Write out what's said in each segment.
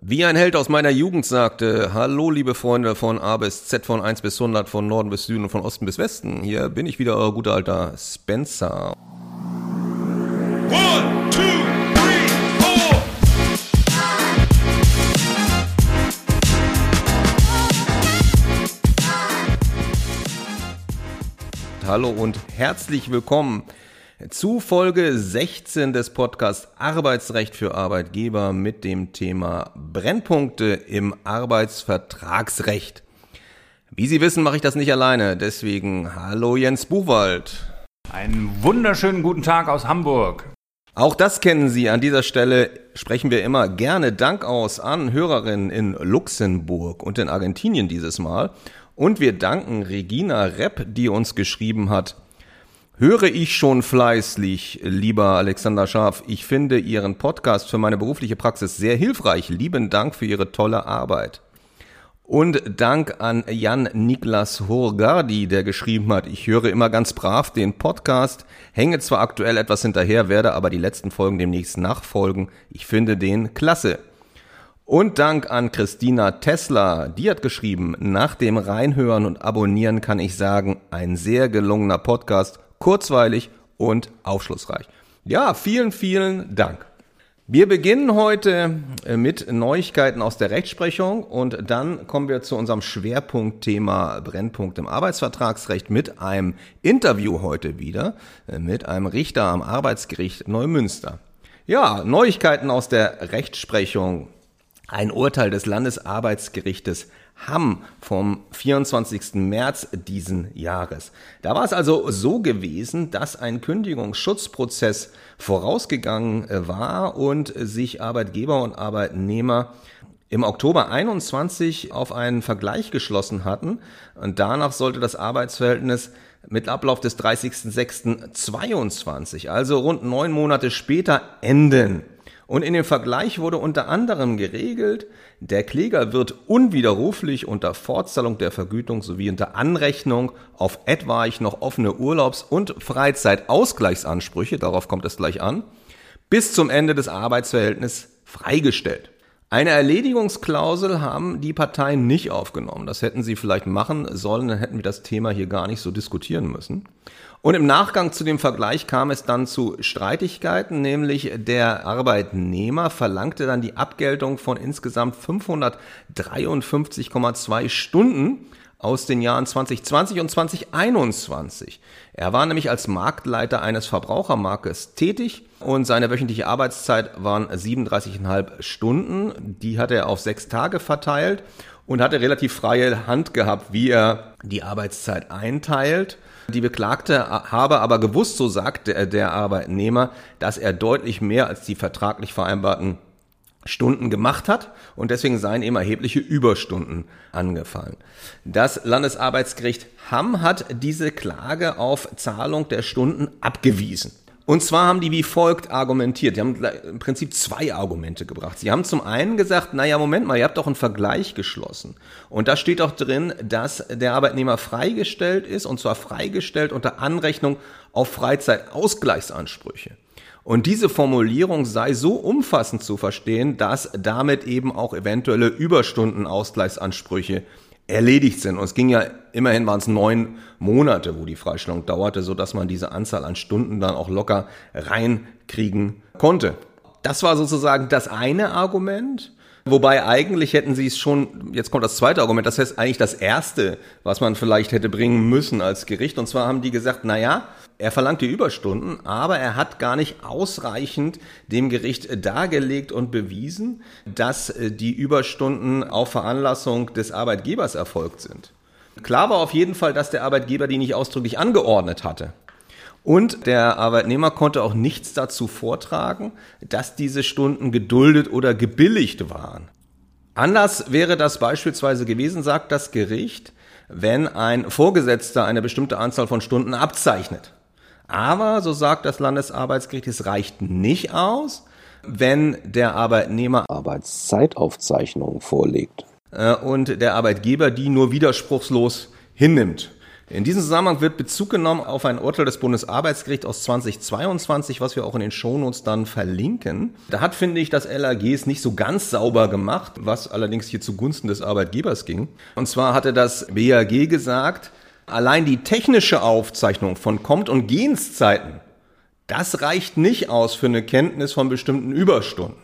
Wie ein Held aus meiner Jugend sagte, hallo liebe Freunde von A bis Z, von 1 bis 100, von Norden bis Süden und von Osten bis Westen. Hier bin ich wieder, euer guter alter Spencer. One, two, three, four. Hallo und herzlich willkommen zu Folge 16 des Podcasts Arbeitsrecht für Arbeitgeber mit dem Thema Brennpunkte im Arbeitsvertragsrecht. Wie Sie wissen, mache ich das nicht alleine. Deswegen hallo Jens Buchwald. Einen wunderschönen guten Tag aus Hamburg. Auch das kennen Sie. An dieser Stelle sprechen wir immer gerne Dank aus an Hörerinnen in Luxemburg und in Argentinien dieses Mal. Und wir danken Regina Repp, die uns geschrieben hat, Höre ich schon fleißig, lieber Alexander Scharf. Ich finde Ihren Podcast für meine berufliche Praxis sehr hilfreich. Lieben Dank für Ihre tolle Arbeit. Und Dank an Jan Niklas Horgardi, der geschrieben hat, ich höre immer ganz brav den Podcast, hänge zwar aktuell etwas hinterher, werde aber die letzten Folgen demnächst nachfolgen. Ich finde den klasse. Und Dank an Christina Tesla, die hat geschrieben, nach dem Reinhören und Abonnieren kann ich sagen, ein sehr gelungener Podcast kurzweilig und aufschlussreich. Ja, vielen, vielen Dank. Wir beginnen heute äh, mit Neuigkeiten aus der Rechtsprechung und dann kommen wir zu unserem Schwerpunktthema Brennpunkt im Arbeitsvertragsrecht mit einem Interview heute wieder äh, mit einem Richter am Arbeitsgericht Neumünster. Ja, Neuigkeiten aus der Rechtsprechung. Ein Urteil des Landesarbeitsgerichtes Hamm vom 24. März diesen Jahres. Da war es also so gewesen, dass ein Kündigungsschutzprozess vorausgegangen äh, war und sich Arbeitgeber und Arbeitnehmer im Oktober 21 auf einen Vergleich geschlossen hatten und danach sollte das Arbeitsverhältnis mit Ablauf des 30.06.22, also rund neun Monate später, enden. Und in dem Vergleich wurde unter anderem geregelt, der Kläger wird unwiderruflich unter Fortzahlung der Vergütung sowie unter Anrechnung auf etwaig noch offene Urlaubs- und Freizeitausgleichsansprüche, darauf kommt es gleich an, bis zum Ende des Arbeitsverhältnisses freigestellt. Eine Erledigungsklausel haben die Parteien nicht aufgenommen. Das hätten sie vielleicht machen sollen, dann hätten wir das Thema hier gar nicht so diskutieren müssen. Und im Nachgang zu dem Vergleich kam es dann zu Streitigkeiten, nämlich der Arbeitnehmer verlangte dann die Abgeltung von insgesamt 553,2 Stunden aus den Jahren 2020 und 2021. Er war nämlich als Marktleiter eines Verbrauchermarktes tätig und seine wöchentliche Arbeitszeit waren 37,5 Stunden. Die hat er auf sechs Tage verteilt und hatte relativ freie Hand gehabt, wie er die Arbeitszeit einteilt. Die Beklagte habe aber gewusst, so sagt der, Arbeitnehmer, dass er deutlich mehr als die vertraglich vereinbarten Stunden gemacht hat und deswegen seien ihm erhebliche Überstunden angefallen. Das Landesarbeitsgericht Hamm hat diese Klage auf Zahlung der Stunden abgewiesen. Und zwar haben die wie folgt argumentiert. Die haben im Prinzip zwei Argumente gebracht. Sie haben zum einen gesagt, naja, Moment mal, ihr habt doch einen Vergleich geschlossen. Und da steht auch drin, dass der Arbeitnehmer freigestellt ist, und zwar freigestellt unter Anrechnung auf Freizeitausgleichsansprüche. Und diese Formulierung sei so umfassend zu verstehen, dass damit eben auch eventuelle Überstundenausgleichsansprüche erledigt sind. Und es ging ja immerhin waren es neun Monate, wo die Freistellung dauerte, so dass man diese Anzahl an Stunden dann auch locker reinkriegen konnte. Das war sozusagen das eine Argument. Wobei eigentlich hätten sie es schon, jetzt kommt das zweite Argument, das heißt eigentlich das erste, was man vielleicht hätte bringen müssen als Gericht. Und zwar haben die gesagt, na ja, er verlangt die Überstunden, aber er hat gar nicht ausreichend dem Gericht dargelegt und bewiesen, dass äh, die Überstunden auf Veranlassung des Arbeitgebers erfolgt sind. Klar war auf jeden Fall, dass der Arbeitgeber die nicht ausdrücklich angeordnet hatte. Und der Arbeitnehmer konnte auch nichts dazu vortragen, dass diese Stunden geduldet oder gebilligt waren. Anders wäre das beispielsweise gewesen, sagt das Gericht, wenn ein Vorgesetzter eine bestimmte Anzahl von Stunden abzeichnet. Aber, so sagt das Landesarbeitsgericht, es reicht nicht aus, wenn der Arbeitnehmer Arbeitszeitaufzeichnungen vorlegt äh, und der Arbeitgeber die nur widerspruchslos hinnimmt. In diesem Zusammenhang wird Bezug genommen auf ein Urteil des Bundesarbeitsgerichts aus 2022, was wir auch in den Shownotes dann verlinken. Da hat, finde ich, das LAG es nicht so ganz sauber gemacht, was allerdings hier zugunsten des Arbeitgebers ging. Und zwar hatte das BAG gesagt, allein die technische Aufzeichnung von Kommt- und Gehenszeiten, das reicht nicht aus für eine Kenntnis von bestimmten Überstunden.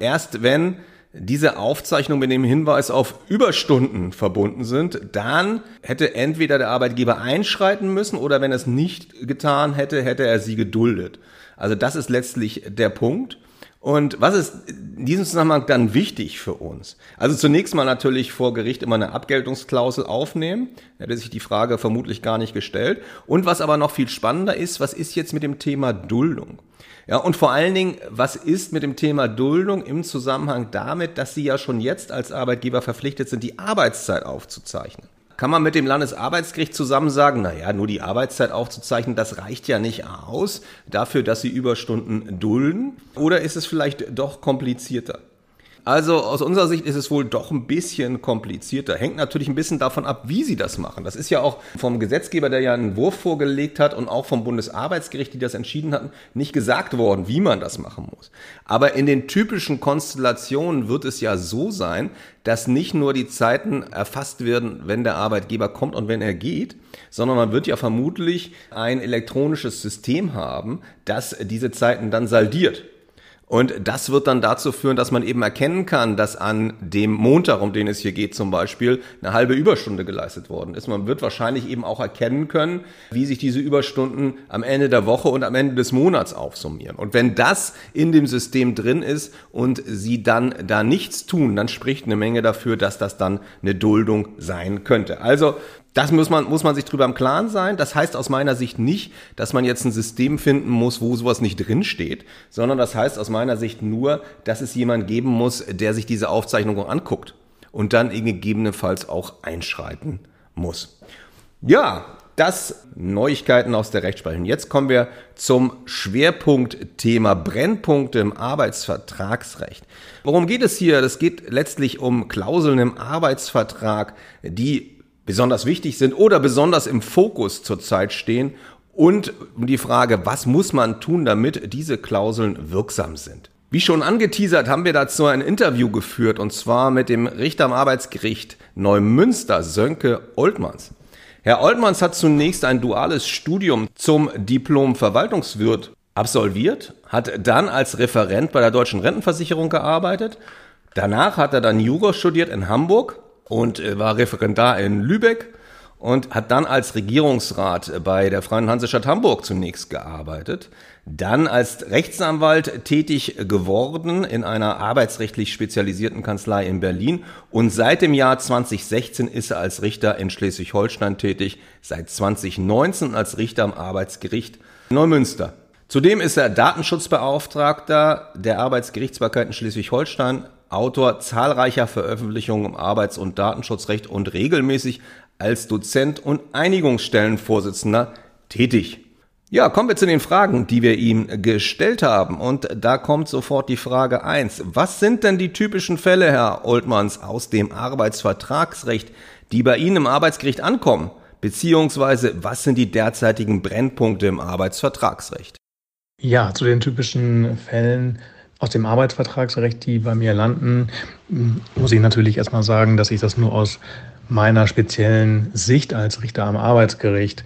Erst wenn diese Aufzeichnung mit dem Hinweis auf Überstunden verbunden sind, dann hätte entweder der Arbeitgeber einschreiten müssen oder wenn er es nicht getan hätte, hätte er sie geduldet. Also das ist letztlich der Punkt. Und was ist in diesem Zusammenhang dann wichtig für uns? Also zunächst mal natürlich vor Gericht immer eine Abgeltungsklausel aufnehmen. Hätte sich die Frage vermutlich gar nicht gestellt. Und was aber noch viel spannender ist, was ist jetzt mit dem Thema Duldung? Ja, und vor allen Dingen, was ist mit dem Thema Duldung im Zusammenhang damit, dass Sie ja schon jetzt als Arbeitgeber verpflichtet sind, die Arbeitszeit aufzuzeichnen? Kann man mit dem Landesarbeitsgericht zusammen sagen, naja, nur die Arbeitszeit aufzuzeichnen, das reicht ja nicht aus dafür, dass Sie Überstunden dulden? Oder ist es vielleicht doch komplizierter? Also aus unserer Sicht ist es wohl doch ein bisschen komplizierter. Hängt natürlich ein bisschen davon ab, wie sie das machen. Das ist ja auch vom Gesetzgeber, der ja einen Wurf vorgelegt hat und auch vom Bundesarbeitsgericht, die das entschieden hatten, nicht gesagt worden, wie man das machen muss. Aber in den typischen Konstellationen wird es ja so sein, dass nicht nur die Zeiten erfasst werden, wenn der Arbeitgeber kommt und wenn er geht, sondern man wird ja vermutlich ein elektronisches System haben, das diese Zeiten dann saldiert. Und das wird dann dazu führen, dass man eben erkennen kann, dass an dem Montag, um den es hier geht zum Beispiel, eine halbe Überstunde geleistet worden ist. Man wird wahrscheinlich eben auch erkennen können, wie sich diese Überstunden am Ende der Woche und am Ende des Monats aufsummieren. Und wenn das in dem System drin ist und sie dann da nichts tun, dann spricht eine Menge dafür, dass das dann eine Duldung sein könnte. Also das muss man, muss man sich drüber im Klaren sein. Das heißt aus meiner Sicht nicht, dass man jetzt ein System finden muss, wo sowas nicht drinsteht, sondern das heißt aus meiner Sicht nur, dass es jemand geben muss, der sich diese Aufzeichnung anguckt und dann gegebenenfalls auch einschreiten muss. Ja, das Neuigkeiten aus der Rechtsprechung. Jetzt kommen wir zum Schwerpunktthema Brennpunkte im Arbeitsvertragsrecht. Worum geht es hier? Es geht letztlich um Klauseln im Arbeitsvertrag, die besonders wichtig sind oder besonders im Fokus zurzeit stehen und die Frage, was muss man tun, damit diese Klauseln wirksam sind. Wie schon angeteasert, haben wir dazu ein Interview geführt und zwar mit dem Richter am Arbeitsgericht Neumünster, Sönke Oltmanns. Herr Oltmanns hat zunächst ein duales Studium zum Diplom Verwaltungswirt absolviert, hat dann als Referent bei der Deutschen Rentenversicherung gearbeitet. Danach hat er dann Jura studiert in Hamburg und äh, war Referendar in Lübeck und hat dann als Regierungsrat bei der Freien Hansestadt Hamburg zunächst gearbeitet, dann als Rechtsanwalt tätig geworden in einer arbeitsrechtlich spezialisierten Kanzlei in Berlin und seit dem Jahr 2016 ist er als Richter in Schleswig-Holstein tätig, seit 2019 als Richter am Arbeitsgericht Neumünster. Zudem ist er Datenschutzbeauftragter der Arbeitsgerichtsbarkeit in Schleswig-Holstein, Autor zahlreicher Veröffentlichungen im Arbeits- und Datenschutzrecht und regelmäßig als Dozent und Einigungsstellenvorsitzender tätig. Ja, kommen wir zu den Fragen, die wir ihm gestellt haben. Und da kommt sofort die Frage eins: Was sind denn die typischen Fälle, Herr Oltmanns, aus dem Arbeitsvertragsrecht, die bei Ihnen im Arbeitsgericht ankommen? Beziehungsweise, was sind die derzeitigen Brennpunkte im Arbeitsvertragsrecht? Ja, zu den typischen Fällen aus dem Arbeitsvertragsrecht, die bei mir landen, muss ich natürlich erstmal sagen, dass ich das nur aus meiner speziellen Sicht als Richter am Arbeitsgericht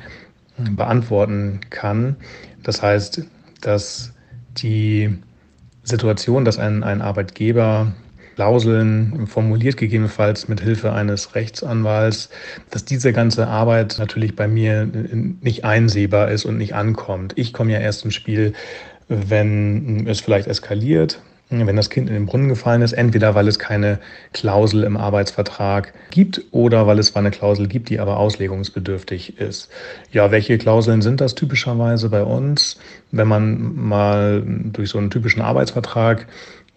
beantworten kann. Das heißt, dass die Situation, dass ein, ein Arbeitgeber Klauseln formuliert, gegebenenfalls mit Hilfe eines Rechtsanwalts, dass diese ganze Arbeit natürlich bei mir nicht einsehbar ist und nicht ankommt. Ich komme ja erst ins Spiel, wenn es vielleicht eskaliert, wenn das Kind in den Brunnen gefallen ist, entweder weil es keine Klausel im Arbeitsvertrag gibt oder weil es zwar eine Klausel gibt, die aber auslegungsbedürftig ist. Ja, welche Klauseln sind das typischerweise bei uns? Wenn man mal durch so einen typischen Arbeitsvertrag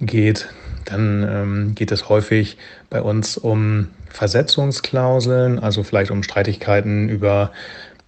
geht, dann ähm, geht es häufig bei uns um Versetzungsklauseln, also vielleicht um Streitigkeiten über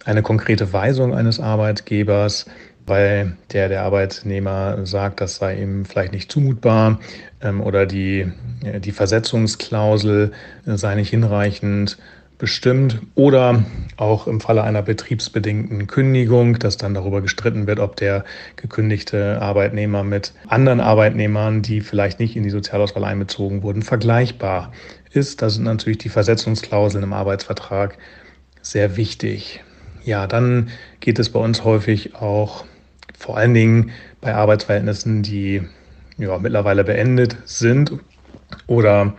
eine konkrete Weisung eines Arbeitgebers, weil der, der Arbeitnehmer sagt, das sei ihm vielleicht nicht zumutbar ähm, oder die, die Versetzungsklausel sei nicht hinreichend bestimmt oder auch im Falle einer betriebsbedingten Kündigung, dass dann darüber gestritten wird, ob der gekündigte Arbeitnehmer mit anderen Arbeitnehmern, die vielleicht nicht in die Sozialauswahl einbezogen wurden, vergleichbar ist. Da sind natürlich die Versetzungsklauseln im Arbeitsvertrag sehr wichtig. Ja, dann geht es bei uns häufig auch vor allen Dingen bei Arbeitsverhältnissen, die ja, mittlerweile beendet sind oder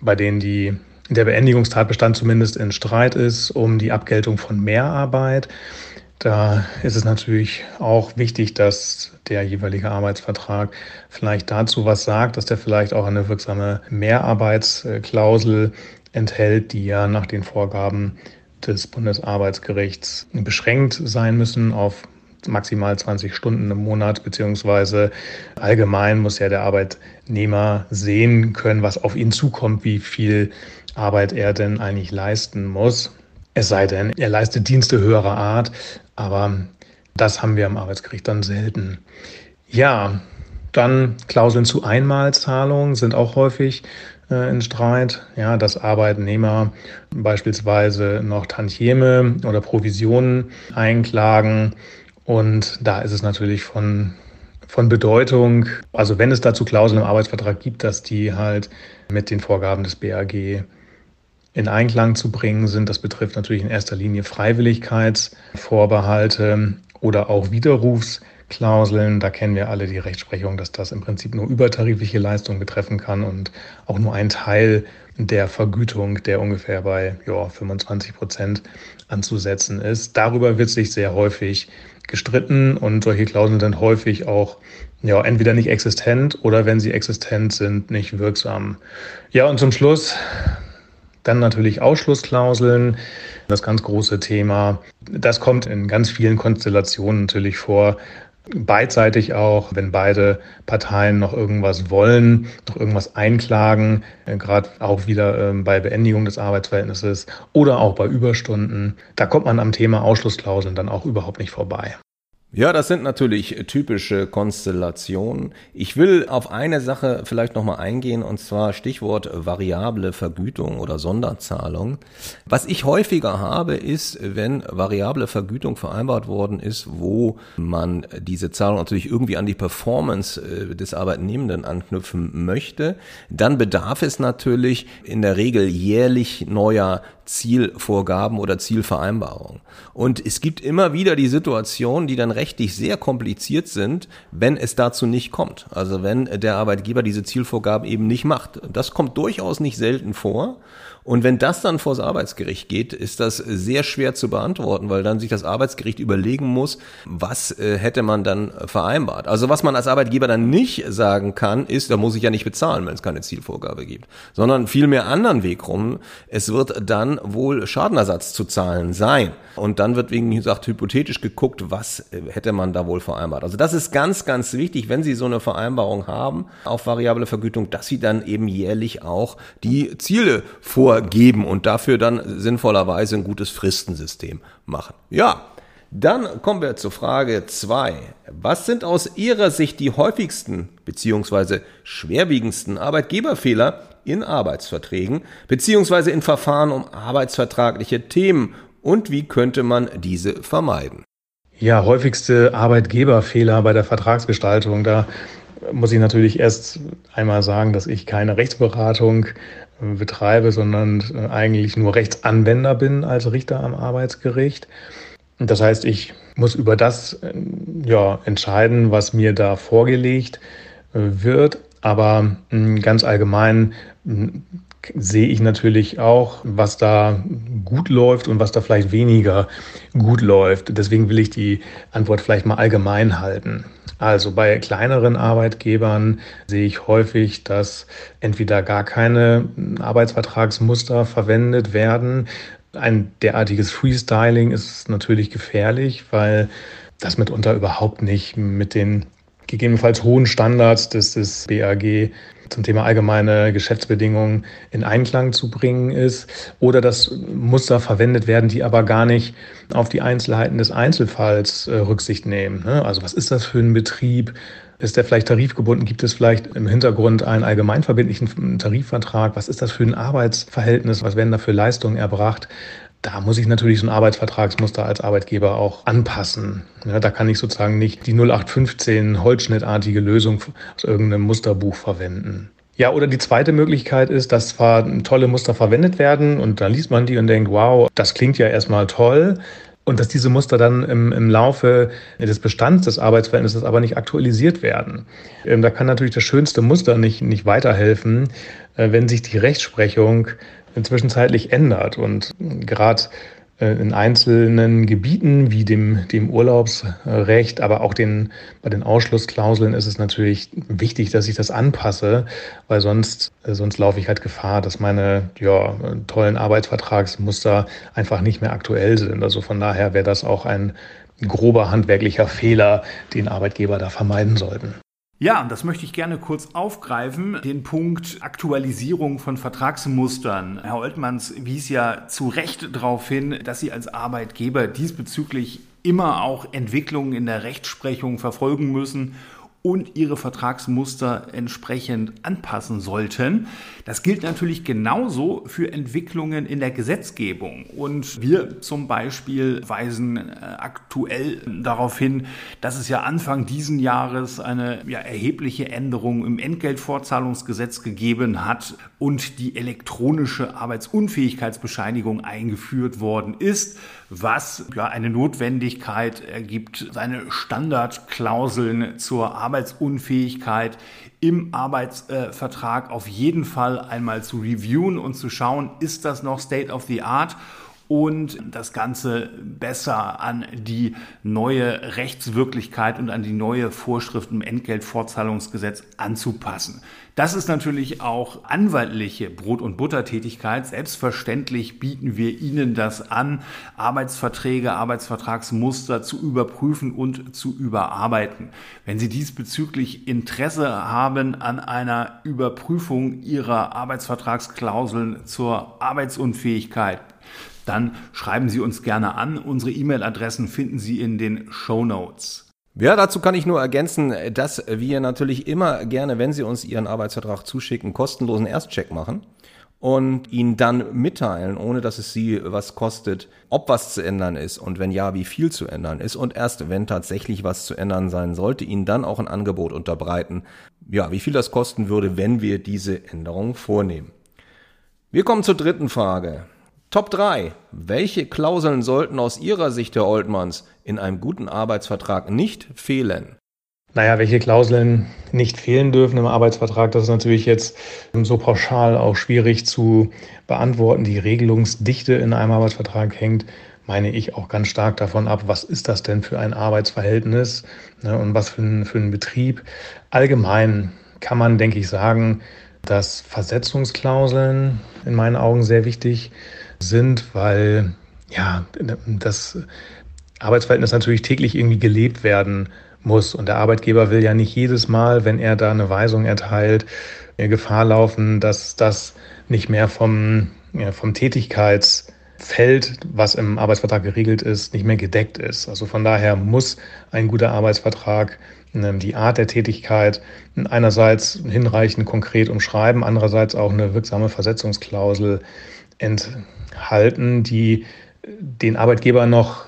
bei denen die der Beendigungstatbestand zumindest in Streit ist um die Abgeltung von Mehrarbeit. Da ist es natürlich auch wichtig, dass der jeweilige Arbeitsvertrag vielleicht dazu was sagt, dass der vielleicht auch eine wirksame Mehrarbeitsklausel enthält, die ja nach den Vorgaben des Bundesarbeitsgerichts beschränkt sein müssen auf maximal 20 Stunden im Monat, beziehungsweise allgemein muss ja der Arbeitnehmer sehen können, was auf ihn zukommt, wie viel Arbeit er denn eigentlich leisten muss. Es sei denn, er leistet Dienste höherer Art, aber das haben wir am Arbeitsgericht dann selten. Ja, dann Klauseln zu Einmalzahlungen sind auch häufig äh, in Streit. Ja, dass Arbeitnehmer beispielsweise noch Tantieme oder Provisionen einklagen. Und da ist es natürlich von, von Bedeutung, also wenn es dazu Klauseln im Arbeitsvertrag gibt, dass die halt mit den Vorgaben des BAG in Einklang zu bringen sind. Das betrifft natürlich in erster Linie Freiwilligkeitsvorbehalte oder auch Widerrufsklauseln. Da kennen wir alle die Rechtsprechung, dass das im Prinzip nur übertarifliche Leistungen betreffen kann und auch nur ein Teil der Vergütung, der ungefähr bei ja, 25 Prozent anzusetzen ist. Darüber wird sich sehr häufig gestritten und solche Klauseln sind häufig auch ja, entweder nicht existent oder wenn sie existent sind, nicht wirksam. Ja, und zum Schluss dann natürlich Ausschlussklauseln, das ganz große Thema. Das kommt in ganz vielen Konstellationen natürlich vor. Beidseitig auch, wenn beide Parteien noch irgendwas wollen, noch irgendwas einklagen, äh, gerade auch wieder ähm, bei Beendigung des Arbeitsverhältnisses oder auch bei Überstunden. Da kommt man am Thema Ausschlussklauseln dann auch überhaupt nicht vorbei. Ja, das sind natürlich typische Konstellationen. Ich will auf eine Sache vielleicht nochmal eingehen, und zwar Stichwort variable Vergütung oder Sonderzahlung. Was ich häufiger habe, ist, wenn variable Vergütung vereinbart worden ist, wo man diese Zahlung natürlich irgendwie an die Performance äh, des Arbeitnehmenden anknüpfen möchte, dann bedarf es natürlich in der Regel jährlich neuer Zielvorgaben oder Zielvereinbarungen. Und es gibt immer wieder die Situation, die dann rechtlich sehr kompliziert sind, wenn es dazu nicht kommt. Also wenn der Arbeitgeber diese Zielvorgaben eben nicht macht. Das kommt durchaus nicht selten vor. Und wenn das dann vors Arbeitsgericht geht, ist das sehr schwer zu beantworten, weil dann sich das Arbeitsgericht überlegen muss, was äh, hätte man dann vereinbart. Also was man als Arbeitgeber dann nicht sagen kann, ist, da muss ich ja nicht bezahlen, wenn es keine Zielvorgabe gibt, sondern vielmehr anderen Weg rum. Es wird dann wohl Schadenersatz zu zahlen sein. Und dann wird, wie gesagt, hypothetisch geguckt, was äh, hätte man da wohl vereinbart. Also das ist ganz, ganz wichtig, wenn Sie so eine Vereinbarung haben auf variable Vergütung, dass Sie dann eben jährlich auch die Ziele vorgeben und dafür dann sinnvollerweise ein gutes Fristensystem machen. Ja, dann kommen wir zur Frage zwei: Was sind aus Ihrer Sicht die häufigsten bzw. schwerwiegendsten Arbeitgeberfehler in Arbeitsverträgen bzw. in Verfahren um arbeitsvertragliche Themen und wie könnte man diese vermeiden? Ja, häufigste Arbeitgeberfehler bei der Vertragsgestaltung. Da muss ich natürlich erst einmal sagen, dass ich keine Rechtsberatung betreibe, sondern äh, eigentlich nur Rechtsanwender bin als Richter am Arbeitsgericht. Das heißt, ich muss über das äh, ja, entscheiden, was mir da vorgelegt wird. Aber ganz allgemein sehe ich natürlich auch, was da gut läuft und was da vielleicht weniger gut läuft. Deswegen will ich die Antwort vielleicht mal allgemein halten. Also bei kleineren Arbeitgebern sehe ich häufig, dass entweder gar keine Arbeitsvertragsmuster verwendet werden. Ein derartiges Freestyling ist natürlich gefährlich, weil das mitunter überhaupt nicht mit den gegebenenfalls hohen Standards des, des BAG zum Thema allgemeine Geschäftsbedingungen in Einklang zu bringen ist oder dass Muster verwendet werden, die aber gar nicht auf die Einzelheiten des Einzelfalls äh, Rücksicht nehmen. Ne? Also was ist das für ein Betrieb? Ist der vielleicht tarifgebunden? Gibt es vielleicht im Hintergrund einen allgemeinverbindlichen Tarifvertrag? Was ist das für ein Arbeitsverhältnis? Was werden da für Leistungen erbracht? Da muss ich natürlich so ein Arbeitsvertragsmuster als Arbeitgeber auch anpassen. Ja, da kann ich sozusagen nicht die 0815 holzschnittartige Lösung aus irgendeinem Musterbuch verwenden. Ja, oder die zweite Möglichkeit ist, dass zwar tolle Muster verwendet werden und dann liest man die und denkt, wow, das klingt ja erstmal toll. Und dass diese Muster dann im, im Laufe des Bestands des Arbeitsverhältnisses aber nicht aktualisiert werden. Ähm, da kann natürlich das schönste Muster nicht, nicht weiterhelfen, äh, wenn sich die Rechtsprechung zwischenzeitlich ändert. Und gerade äh, in einzelnen Gebieten wie dem, dem Urlaubsrecht, aber auch den, bei den Ausschlussklauseln ist es natürlich wichtig, dass ich das anpasse, weil sonst, äh, sonst laufe ich halt Gefahr, dass meine ja, tollen Arbeitsvertragsmuster einfach nicht mehr aktuell sind. Also von daher wäre das auch ein grober handwerklicher Fehler, den Arbeitgeber da vermeiden sollten. Ja, und das möchte ich gerne kurz aufgreifen, den Punkt Aktualisierung von Vertragsmustern. Herr Oltmanns wies ja zu Recht darauf hin, dass Sie als Arbeitgeber diesbezüglich immer auch Entwicklungen in der Rechtsprechung verfolgen müssen und ihre Vertragsmuster entsprechend anpassen sollten. Das gilt natürlich genauso für Entwicklungen in der Gesetzgebung. Und wir zum Beispiel weisen äh, aktuell darauf hin, dass es ja Anfang diesen Jahres eine ja, erhebliche Änderung im Entgeltfortzahlungsgesetz gegeben hat und die elektronische Arbeitsunfähigkeitsbescheinigung eingeführt worden ist was ja eine Notwendigkeit ergibt, seine Standardklauseln zur Arbeitsunfähigkeit im Arbeitsvertrag auf jeden Fall einmal zu reviewen und zu schauen, ist das noch State of the Art und das Ganze besser an die neue Rechtswirklichkeit und an die neue Vorschrift im Entgeltfortzahlungsgesetz anzupassen. Das ist natürlich auch anwaltliche Brot- und Buttertätigkeit. Selbstverständlich bieten wir Ihnen das an, Arbeitsverträge, Arbeitsvertragsmuster zu überprüfen und zu überarbeiten. Wenn Sie diesbezüglich Interesse haben an einer Überprüfung Ihrer Arbeitsvertragsklauseln zur Arbeitsunfähigkeit, dann schreiben Sie uns gerne an. Unsere E-Mail-Adressen finden Sie in den Show Notes. Ja, dazu kann ich nur ergänzen, dass wir natürlich immer gerne, wenn Sie uns Ihren Arbeitsvertrag zuschicken, kostenlosen Erstcheck machen und Ihnen dann mitteilen, ohne dass es Sie was kostet, ob was zu ändern ist und wenn ja, wie viel zu ändern ist und erst wenn tatsächlich was zu ändern sein sollte, Ihnen dann auch ein Angebot unterbreiten, ja, wie viel das kosten würde, wenn wir diese Änderung vornehmen. Wir kommen zur dritten Frage. Top 3. Welche Klauseln sollten aus Ihrer Sicht, Herr Oltmanns, in einem guten Arbeitsvertrag nicht fehlen? Naja, welche Klauseln nicht fehlen dürfen im Arbeitsvertrag, das ist natürlich jetzt so pauschal auch schwierig zu beantworten. Die Regelungsdichte in einem Arbeitsvertrag hängt, meine ich, auch ganz stark davon ab, was ist das denn für ein Arbeitsverhältnis ne, und was für ein, für ein Betrieb. Allgemein kann man, denke ich, sagen, dass Versetzungsklauseln in meinen Augen sehr wichtig sind sind, weil ja, das Arbeitsverhältnis natürlich täglich irgendwie gelebt werden muss. Und der Arbeitgeber will ja nicht jedes Mal, wenn er da eine Weisung erteilt, Gefahr laufen, dass das nicht mehr vom, ja, vom Tätigkeitsfeld, was im Arbeitsvertrag geregelt ist, nicht mehr gedeckt ist. Also von daher muss ein guter Arbeitsvertrag ähm, die Art der Tätigkeit einerseits hinreichend konkret umschreiben, andererseits auch eine wirksame Versetzungsklausel enthalten halten, die den Arbeitgeber noch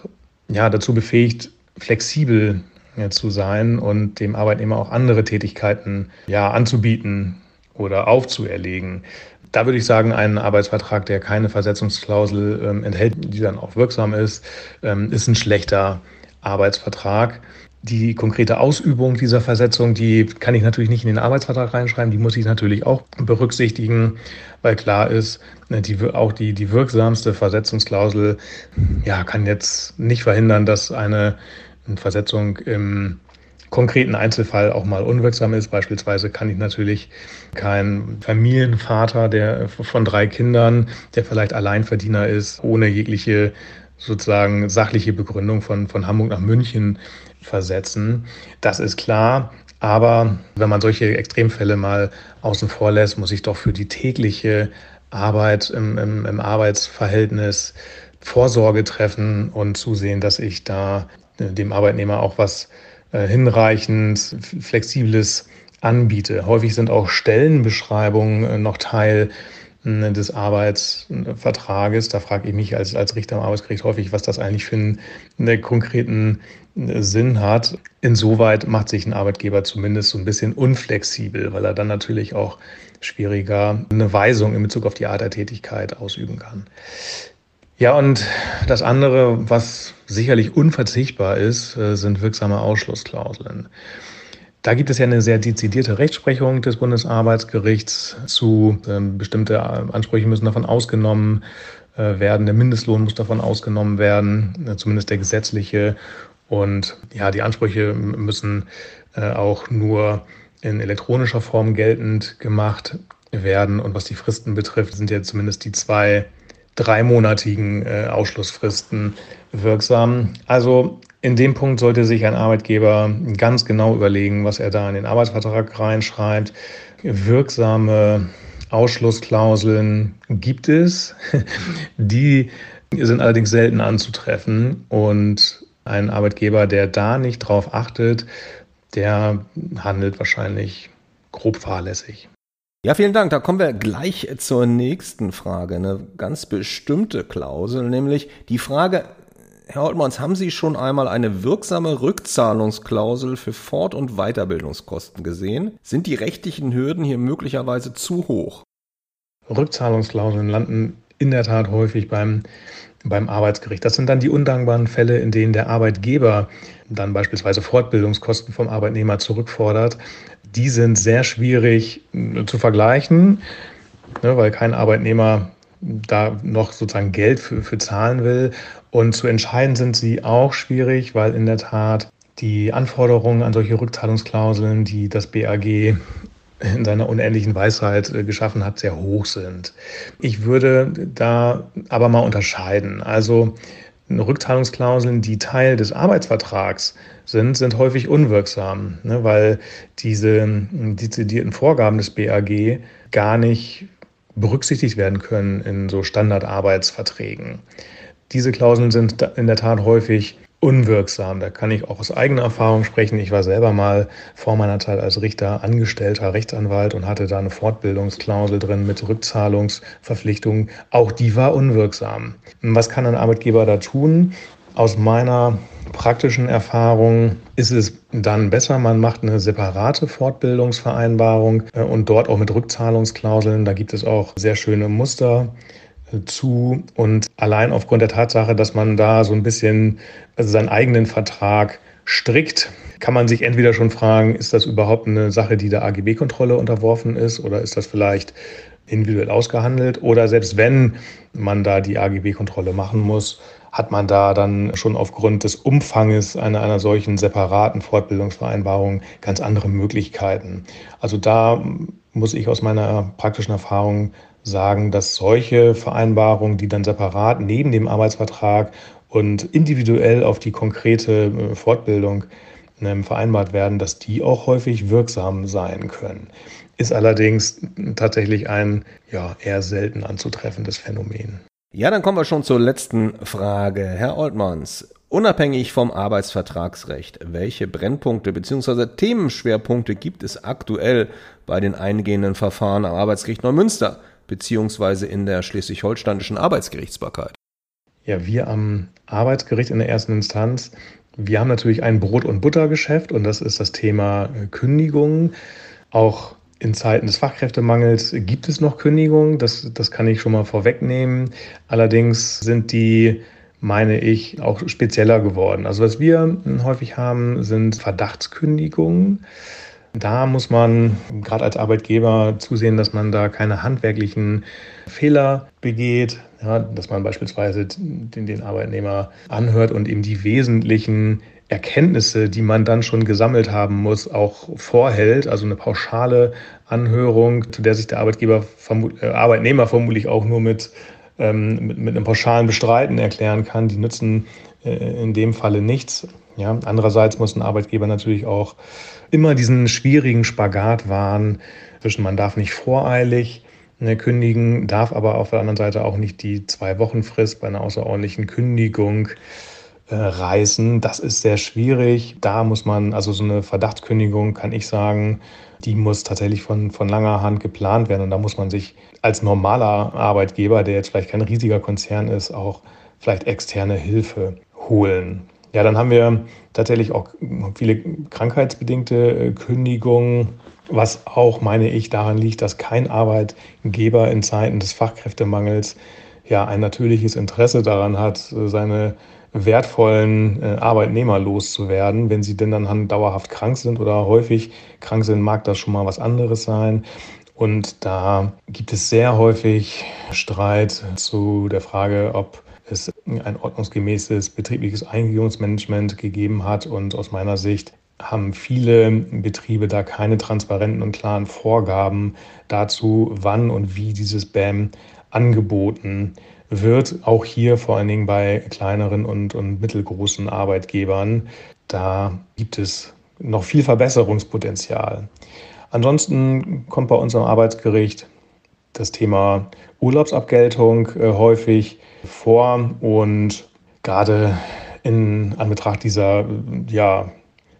ja, dazu befähigt, flexibel ja, zu sein und dem Arbeitnehmer auch andere Tätigkeiten ja, anzubieten oder aufzuerlegen. Da würde ich sagen, ein Arbeitsvertrag, der keine Versetzungsklausel ähm, enthält, die dann auch wirksam ist, ähm, ist ein schlechter Arbeitsvertrag. Die konkrete Ausübung dieser Versetzung, die kann ich natürlich nicht in den Arbeitsvertrag reinschreiben, die muss ich natürlich auch berücksichtigen, weil klar ist, ne, die, auch die, die wirksamste Versetzungsklausel ja, kann jetzt nicht verhindern, dass eine Versetzung im konkreten Einzelfall auch mal unwirksam ist. Beispielsweise kann ich natürlich kein Familienvater der von drei Kindern, der vielleicht Alleinverdiener ist, ohne jegliche sozusagen sachliche Begründung von, von Hamburg nach München versetzen. Das ist klar. Aber wenn man solche Extremfälle mal außen vor lässt, muss ich doch für die tägliche Arbeit im, im, im Arbeitsverhältnis Vorsorge treffen und zusehen, dass ich da äh, dem Arbeitnehmer auch was äh, hinreichend flexibles anbiete. Häufig sind auch Stellenbeschreibungen äh, noch Teil des Arbeitsvertrages. Da frage ich mich als, als Richter am Arbeitsgericht häufig, was das eigentlich für einen, einen konkreten Sinn hat. Insoweit macht sich ein Arbeitgeber zumindest so ein bisschen unflexibel, weil er dann natürlich auch schwieriger eine Weisung in Bezug auf die Art der Tätigkeit ausüben kann. Ja, und das andere, was sicherlich unverzichtbar ist, äh, sind wirksame Ausschlussklauseln. Da gibt es ja eine sehr dezidierte Rechtsprechung des Bundesarbeitsgerichts zu. Ähm, bestimmte Ansprüche müssen davon ausgenommen äh, werden. Der Mindestlohn muss davon ausgenommen werden, äh, zumindest der gesetzliche. Und ja, die Ansprüche müssen auch nur in elektronischer Form geltend gemacht werden. Und was die Fristen betrifft, sind ja zumindest die zwei dreimonatigen äh, Ausschlussfristen wirksam. Also in dem Punkt sollte sich ein Arbeitgeber ganz genau überlegen, was er da in den Arbeitsvertrag reinschreibt. Wirksame Ausschlussklauseln gibt es. Die sind allerdings selten anzutreffen und ein Arbeitgeber, der da nicht drauf achtet, der handelt wahrscheinlich grob fahrlässig. Ja, vielen Dank. Da kommen wir gleich zur nächsten Frage. Eine ganz bestimmte Klausel, nämlich die Frage, Herr Oltmanns, haben Sie schon einmal eine wirksame Rückzahlungsklausel für Fort- und Weiterbildungskosten gesehen? Sind die rechtlichen Hürden hier möglicherweise zu hoch? Rückzahlungsklauseln landen in der Tat häufig beim, beim Arbeitsgericht. Das sind dann die undankbaren Fälle, in denen der Arbeitgeber dann beispielsweise Fortbildungskosten vom Arbeitnehmer zurückfordert. Die sind sehr schwierig äh, zu vergleichen, ne, weil kein Arbeitnehmer da noch sozusagen Geld für, für zahlen will. Und zu entscheiden sind sie auch schwierig, weil in der Tat die Anforderungen an solche Rückzahlungsklauseln, die das BAG in seiner unendlichen Weisheit äh, geschaffen hat, sehr hoch sind. Ich würde da aber mal unterscheiden. Also Rückzahlungsklauseln, die Teil des Arbeitsvertrags sind, sind häufig unwirksam, ne, weil diese dezidierten Vorgaben des BAG gar nicht berücksichtigt werden können in so Standardarbeitsverträgen. Diese Klauseln sind in der Tat häufig unwirksam. Da kann ich auch aus eigener Erfahrung sprechen. Ich war selber mal vor meiner Zeit als Richter angestellter Rechtsanwalt und hatte da eine Fortbildungsklausel drin mit Rückzahlungsverpflichtungen. Auch die war unwirksam. Was kann ein Arbeitgeber da tun? Aus meiner praktischen Erfahrung ist es dann besser, man macht eine separate Fortbildungsvereinbarung äh, und dort auch mit Rückzahlungsklauseln. Da gibt es auch sehr schöne Muster äh, zu. Und allein aufgrund der Tatsache, dass man da so ein bisschen also seinen eigenen Vertrag strickt, kann man sich entweder schon fragen, ist das überhaupt eine Sache, die der AGB-Kontrolle unterworfen ist oder ist das vielleicht individuell ausgehandelt oder selbst wenn man da die AGB-Kontrolle machen muss, hat man da dann schon aufgrund des Umfanges einer, einer solchen separaten Fortbildungsvereinbarung ganz andere Möglichkeiten. Also da muss ich aus meiner praktischen Erfahrung sagen, dass solche Vereinbarungen, die dann separat neben dem Arbeitsvertrag und individuell auf die konkrete äh, Fortbildung ähm, vereinbart werden, dass die auch häufig wirksam sein können. Ist allerdings tatsächlich ein ja, eher selten anzutreffendes Phänomen. Ja, dann kommen wir schon zur letzten Frage. Herr Oltmanns, unabhängig vom Arbeitsvertragsrecht, welche Brennpunkte bzw. Themenschwerpunkte gibt es aktuell bei den eingehenden Verfahren am Arbeitsgericht Neumünster bzw. in der schleswig-holsteinischen Arbeitsgerichtsbarkeit? Ja, wir am Arbeitsgericht in der ersten Instanz, wir haben natürlich ein Brot- und Buttergeschäft und das ist das Thema Kündigung. Auch in Zeiten des Fachkräftemangels gibt es noch Kündigungen, das, das kann ich schon mal vorwegnehmen. Allerdings sind die, meine ich, auch spezieller geworden. Also was wir häufig haben, sind Verdachtskündigungen. Da muss man gerade als Arbeitgeber zusehen, dass man da keine handwerklichen Fehler begeht, ja, dass man beispielsweise den, den Arbeitnehmer anhört und ihm die wesentlichen Erkenntnisse, die man dann schon gesammelt haben muss, auch vorhält. Also eine pauschale Anhörung, zu der sich der Arbeitgeber, äh, Arbeitnehmer vermutlich auch nur mit, ähm, mit, mit, einem pauschalen Bestreiten erklären kann. Die nützen äh, in dem Falle nichts. Ja, andererseits muss ein Arbeitgeber natürlich auch immer diesen schwierigen Spagat wahren zwischen man darf nicht voreilig ne, kündigen, darf aber auf der anderen Seite auch nicht die zwei Wochen Frist bei einer außerordentlichen Kündigung äh, reißen. Das ist sehr schwierig. Da muss man, also so eine Verdachtskündigung, kann ich sagen, die muss tatsächlich von, von langer Hand geplant werden. Und da muss man sich als normaler Arbeitgeber, der jetzt vielleicht kein riesiger Konzern ist, auch vielleicht externe Hilfe holen. Ja, dann haben wir tatsächlich auch viele krankheitsbedingte äh, Kündigungen, was auch, meine ich, daran liegt, dass kein Arbeitgeber in Zeiten des Fachkräftemangels ja ein natürliches Interesse daran hat, seine wertvollen äh, Arbeitnehmer loszuwerden. Wenn sie denn dann dauerhaft krank sind oder häufig krank sind, mag das schon mal was anderes sein. Und da gibt es sehr häufig Streit zu der Frage, ob es ein ordnungsgemäßes betriebliches Eingliederungsmanagement gegeben hat. Und aus meiner Sicht haben viele Betriebe da keine transparenten und klaren Vorgaben dazu, wann und wie dieses BAM angeboten wird. Auch hier vor allen Dingen bei kleineren und, und mittelgroßen Arbeitgebern. Da gibt es noch viel Verbesserungspotenzial. Ansonsten kommt bei uns am Arbeitsgericht das Thema Urlaubsabgeltung äh, häufig vor und gerade in Anbetracht dieser ja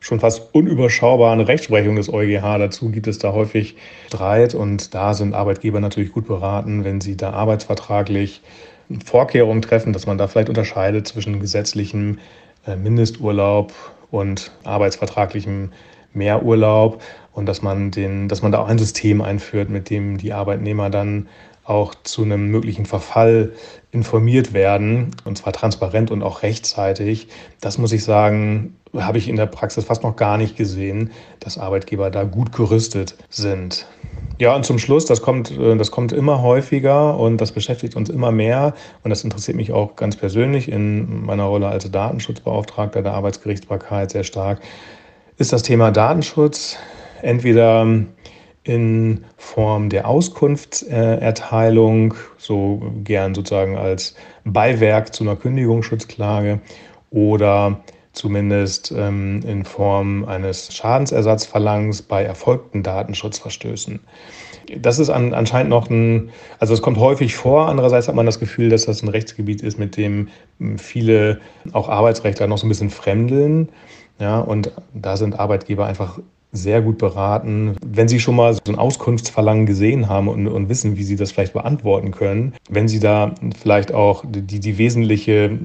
schon fast unüberschaubaren Rechtsprechung des EuGH dazu gibt es da häufig Streit und da sind Arbeitgeber natürlich gut beraten, wenn sie da arbeitsvertraglich Vorkehrungen treffen, dass man da vielleicht unterscheidet zwischen gesetzlichem äh, Mindesturlaub und arbeitsvertraglichem Mehrurlaub und dass man den, dass man da auch ein System einführt, mit dem die Arbeitnehmer dann auch zu einem möglichen Verfall informiert werden, und zwar transparent und auch rechtzeitig. Das muss ich sagen, habe ich in der Praxis fast noch gar nicht gesehen, dass Arbeitgeber da gut gerüstet sind. Ja, und zum Schluss, das kommt, äh, das kommt immer häufiger und das beschäftigt uns immer mehr. Und das interessiert mich auch ganz persönlich in meiner Rolle als Datenschutzbeauftragter der Arbeitsgerichtsbarkeit sehr stark, ist das Thema Datenschutz. Entweder in Form der Auskunftserteilung, so gern sozusagen als Beiwerk zu einer Kündigungsschutzklage oder zumindest ähm, in Form eines Schadensersatzverlangens bei erfolgten Datenschutzverstößen. Das ist an, anscheinend noch ein, also es kommt häufig vor. Andererseits hat man das Gefühl, dass das ein Rechtsgebiet ist, mit dem hm, viele auch Arbeitsrechtler noch so ein bisschen fremdeln. Ja, und da sind Arbeitgeber einfach sehr gut beraten. Wenn Sie schon mal so ein Auskunftsverlangen gesehen haben und, und, wissen, wie Sie das vielleicht beantworten können, wenn Sie da vielleicht auch die, die wesentliche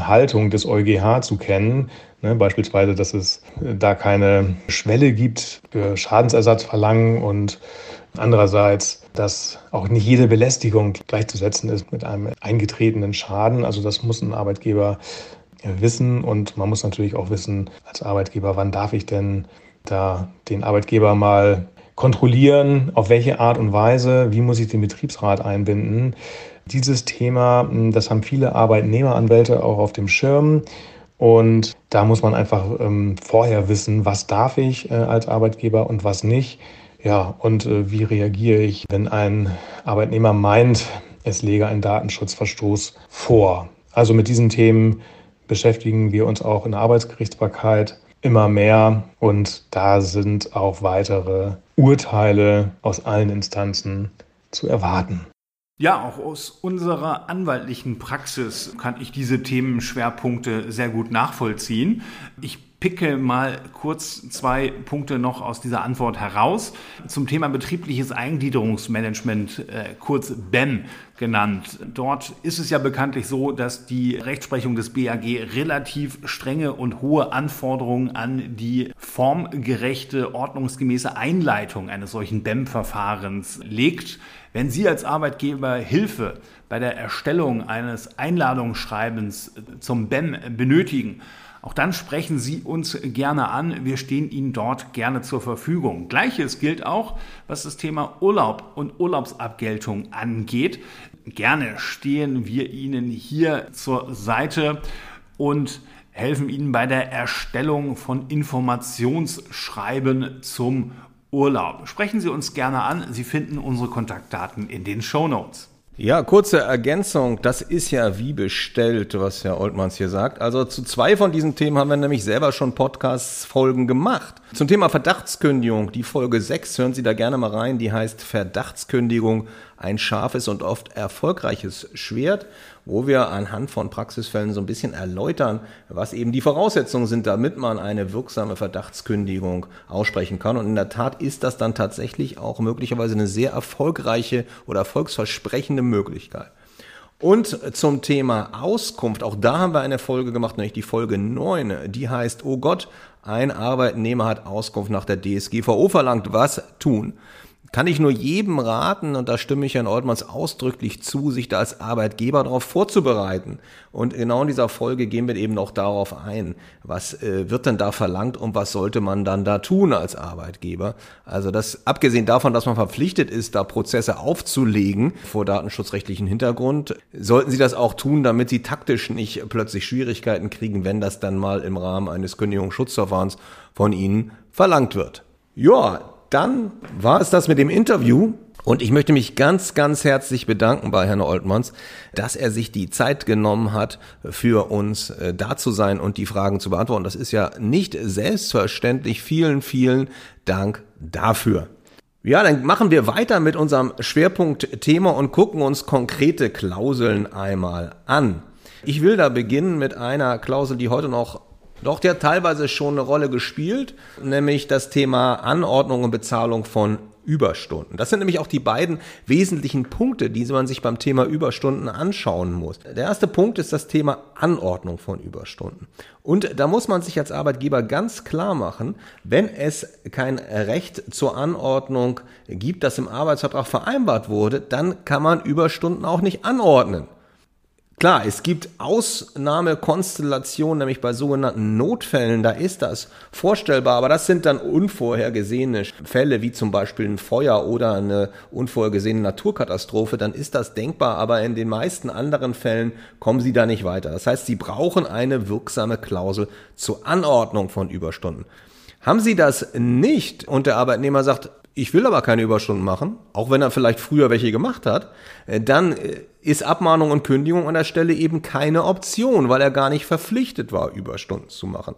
Haltung des EuGH zu kennen, ne, beispielsweise, dass es da keine Schwelle gibt für Schadensersatzverlangen und andererseits, dass auch nicht jede Belästigung gleichzusetzen ist mit einem eingetretenen Schaden. Also das muss ein Arbeitgeber wissen und man muss natürlich auch wissen als Arbeitgeber, wann darf ich denn da den Arbeitgeber mal kontrollieren, auf welche Art und Weise, wie muss ich den Betriebsrat einbinden. Dieses Thema, hm, das haben viele Arbeitnehmeranwälte auch auf dem Schirm. Und da muss man einfach ähm, vorher wissen, was darf ich äh, als Arbeitgeber und was nicht. Ja, und äh, wie reagiere ich, wenn ein Arbeitnehmer meint, es lege ein Datenschutzverstoß vor. Also mit diesen Themen beschäftigen wir uns auch in der Arbeitsgerichtsbarkeit immer mehr und da sind auch weitere Urteile aus allen Instanzen zu erwarten. Ja, auch aus unserer anwaltlichen Praxis kann ich diese Themenschwerpunkte sehr gut nachvollziehen. Ich picke mal kurz zwei Punkte noch aus dieser Antwort heraus. Zum Thema betriebliches Eingliederungsmanagement, äh, kurz BEM genannt. Dort ist es ja bekanntlich so, dass die Rechtsprechung des BAG relativ strenge und hohe Anforderungen an die formgerechte, ordnungsgemäße Einleitung eines solchen BEM-Verfahrens legt. Wenn Sie als Arbeitgeber Hilfe bei der Erstellung eines Einladungsschreibens zum BEM benötigen, auch dann sprechen Sie uns gerne an. Wir stehen Ihnen dort gerne zur Verfügung. Gleiches gilt auch, was das Thema Urlaub und Urlaubsabgeltung angeht. Gerne stehen wir Ihnen hier zur Seite und helfen Ihnen bei der Erstellung von Informationsschreiben zum Urlaub. Sprechen Sie uns gerne an. Sie finden unsere Kontaktdaten in den Show Notes. Ja, kurze Ergänzung. Das ist ja wie bestellt, was Herr Oltmanns hier sagt. Also zu zwei von diesen Themen haben wir nämlich selber schon Podcast-Folgen gemacht. Zum Thema Verdachtskündigung, die Folge 6, hören Sie da gerne mal rein. Die heißt Verdachtskündigung ein scharfes und oft erfolgreiches Schwert, wo wir anhand von Praxisfällen so ein bisschen erläutern, was eben die Voraussetzungen sind, damit man eine wirksame Verdachtskündigung aussprechen kann. Und in der Tat ist das dann tatsächlich auch möglicherweise eine sehr erfolgreiche oder erfolgsversprechende Möglichkeit. Und zum Thema Auskunft, auch da haben wir eine Folge gemacht, nämlich die Folge 9, die heißt, oh Gott, ein Arbeitnehmer hat Auskunft nach der DSGVO verlangt, was tun? Kann ich nur jedem raten, und da stimme ich Herrn Oltmanns ausdrücklich zu, sich da als Arbeitgeber darauf vorzubereiten. Und genau in dieser Folge gehen wir eben auch darauf ein, was äh, wird denn da verlangt und was sollte man dann da tun als Arbeitgeber. Also das, abgesehen davon, dass man verpflichtet ist, da Prozesse aufzulegen vor datenschutzrechtlichen Hintergrund, sollten Sie das auch tun, damit Sie taktisch nicht plötzlich Schwierigkeiten kriegen, wenn das dann mal im Rahmen eines Kündigungsschutzverfahrens von Ihnen verlangt wird. Ja, dann war es das mit dem Interview. Und ich möchte mich ganz, ganz herzlich bedanken bei Herrn Oltmanns, dass er sich die Zeit genommen hat, für uns äh, da zu sein und die Fragen zu beantworten. Das ist ja nicht selbstverständlich. Vielen, vielen Dank dafür. Ja, dann machen wir weiter mit unserem Schwerpunktthema und gucken uns konkrete Klauseln einmal an. Ich will da beginnen mit einer Klausel, die heute noch doch, der hat teilweise schon eine Rolle gespielt, nämlich das Thema Anordnung und Bezahlung von Überstunden. Das sind nämlich auch die beiden wesentlichen Punkte, die man sich beim Thema Überstunden anschauen muss. Der erste Punkt ist das Thema Anordnung von Überstunden. Und da muss man sich als Arbeitgeber ganz klar machen, wenn es kein Recht zur Anordnung gibt, das im Arbeitsvertrag vereinbart wurde, dann kann man Überstunden auch nicht anordnen. Klar, es gibt Ausnahmekonstellationen, nämlich bei sogenannten Notfällen, da ist das vorstellbar, aber das sind dann unvorhergesehene Fälle, wie zum Beispiel ein Feuer oder eine unvorhergesehene Naturkatastrophe, dann ist das denkbar, aber in den meisten anderen Fällen kommen sie da nicht weiter. Das heißt, sie brauchen eine wirksame Klausel zur Anordnung von Überstunden. Haben Sie das nicht und der Arbeitnehmer sagt, ich will aber keine Überstunden machen, auch wenn er vielleicht früher welche gemacht hat, äh, dann äh, ist Abmahnung und Kündigung an der Stelle eben keine Option, weil er gar nicht verpflichtet war, Überstunden zu machen.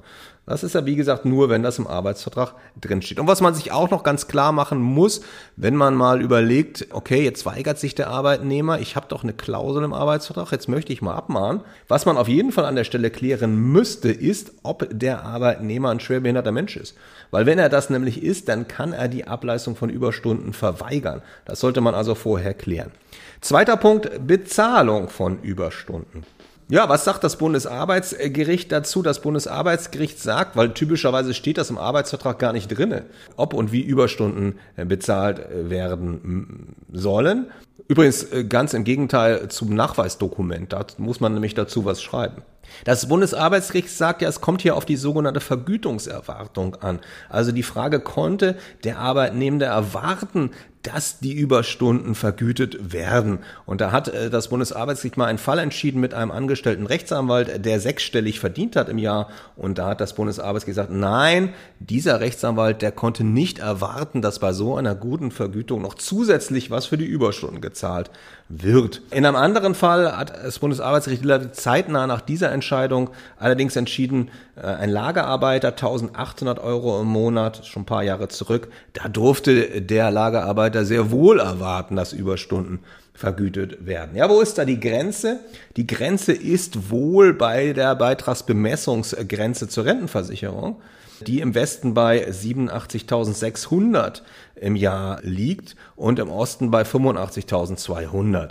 Das ist ja, wie gesagt, nur, wenn das im Arbeitsvertrag drinsteht. Und was man sich auch noch ganz klar machen muss, wenn man mal überlegt, okay, jetzt weigert sich der Arbeitnehmer, ich habe doch eine Klausel im Arbeitsvertrag, jetzt möchte ich mal abmahnen. Was man auf jeden Fall an der Stelle klären müsste, ist, ob der Arbeitnehmer ein schwerbehinderter Mensch ist. Weil wenn er das nämlich ist, dann kann er die Ableistung von Überstunden verweigern. Das sollte man also vorher klären. Zweiter Punkt, Bezahlung von Überstunden. Ja, was sagt das Bundesarbeitsgericht dazu? Das Bundesarbeitsgericht sagt, weil typischerweise steht das im Arbeitsvertrag gar nicht drinne, ob und wie Überstunden äh, bezahlt äh, werden sollen. Übrigens äh, ganz im Gegenteil zum Nachweisdokument. Da muss man nämlich dazu was schreiben. Das Bundesarbeitsgericht sagt ja, es kommt hier auf die sogenannte Vergütungserwartung an. Also die Frage, konnte der Arbeitnehmende erwarten, dass die Überstunden vergütet werden. Und da hat äh, das Bundesarbeitsgericht mal einen Fall entschieden mit einem angestellten Rechtsanwalt, der sechsstellig verdient hat im Jahr. Und da hat das Bundesarbeitsgericht gesagt, nein, dieser Rechtsanwalt, der konnte nicht erwarten, dass bei so einer guten Vergütung noch zusätzlich was für die Überstunden gezahlt wird. In einem anderen Fall hat das Bundesarbeitsgericht zeitnah nach dieser Entscheidung allerdings entschieden, äh, ein Lagerarbeiter 1800 Euro im Monat, schon ein paar Jahre zurück, da durfte der Lagerarbeiter sehr wohl erwarten, dass Überstunden vergütet werden. Ja, wo ist da die Grenze? Die Grenze ist wohl bei der Beitragsbemessungsgrenze zur Rentenversicherung, die im Westen bei 87.600 im Jahr liegt und im Osten bei 85.200.